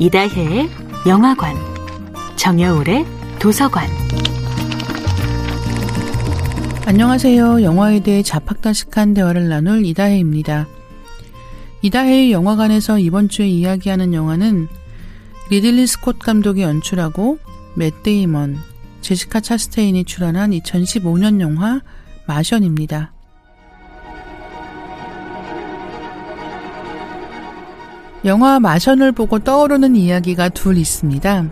이다혜의 영화관, 정여울의 도서관. 안녕하세요. 영화에 대해 잡학다식한 대화를 나눌 이다혜입니다. 이다혜의 영화관에서 이번 주에 이야기하는 영화는 리들리 스콧 감독이 연출하고 맷 데이먼, 제시카 차스테인이 출연한 2015년 영화 마션입니다. 영화 마션을 보고 떠오르는 이야기가 둘 있습니다.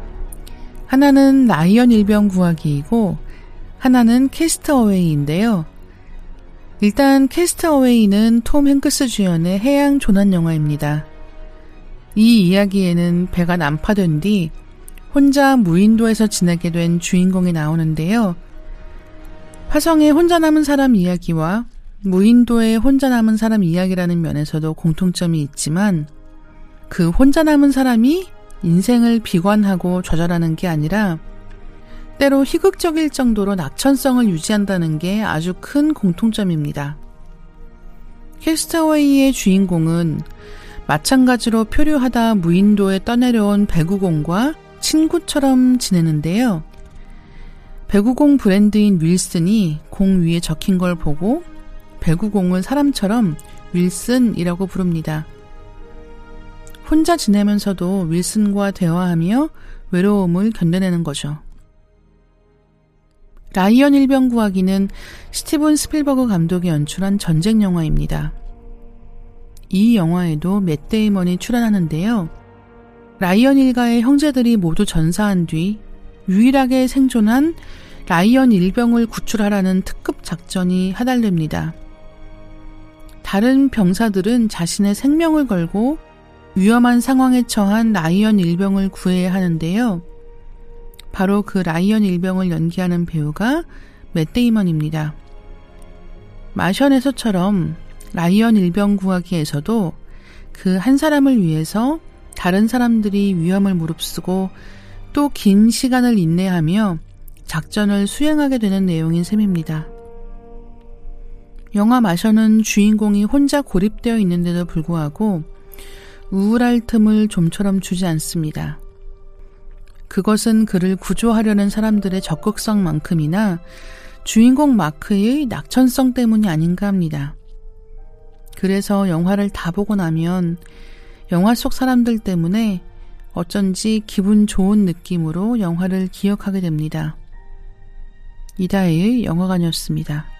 하나는 라이언 일병 구하기이고 하나는 캐스트어웨이인데요. 일단 캐스트어웨이는 톰 행크스 주연의 해양 조난 영화입니다. 이 이야기에는 배가 난파된 뒤 혼자 무인도에서 지내게 된 주인공이 나오는데요. 화성에 혼자 남은 사람 이야기와 무인도에 혼자 남은 사람 이야기라는 면에서도 공통점이 있지만 그 혼자 남은 사람이 인생을 비관하고 좌절하는 게 아니라 때로 희극적일 정도로 낙천성을 유지한다는 게 아주 큰 공통점입니다. 캐스터웨이의 주인공은 마찬가지로 표류하다 무인도에 떠내려온 배구공과 친구처럼 지내는데요. 배구공 브랜드인 윌슨이 공 위에 적힌 걸 보고 배구공을 사람처럼 윌슨이라고 부릅니다. 혼자 지내면서도 윌슨과 대화하며 외로움을 견뎌내는 거죠. 라이언 일병 구하기는 스티븐 스필버그 감독이 연출한 전쟁 영화입니다. 이 영화에도 맷 데이먼이 출연하는데요. 라이언 일가의 형제들이 모두 전사한 뒤 유일하게 생존한 라이언 일병을 구출하라는 특급 작전이 하달됩니다. 다른 병사들은 자신의 생명을 걸고 위험한 상황에 처한 라이언 일병을 구해야 하는데요. 바로 그 라이언 일병을 연기하는 배우가 맷 데이먼입니다. 마션에서처럼 라이언 일병 구하기에서도 그 한 사람을 위해서 다른 사람들이 위험을 무릅쓰고 또 긴 시간을 인내하며 작전을 수행하게 되는 내용인 셈입니다. 영화 마션은 주인공이 혼자 고립되어 있는데도 불구하고 우울할 틈을 좀처럼 주지 않습니다. 그것은 그를 구조하려는 사람들의 적극성만큼이나 주인공 마크의 낙천성 때문이 아닌가 합니다. 그래서 영화를 다 보고 나면 영화 속 사람들 때문에 어쩐지 기분 좋은 느낌으로 영화를 기억하게 됩니다. 이다혜의 영화관이었습니다.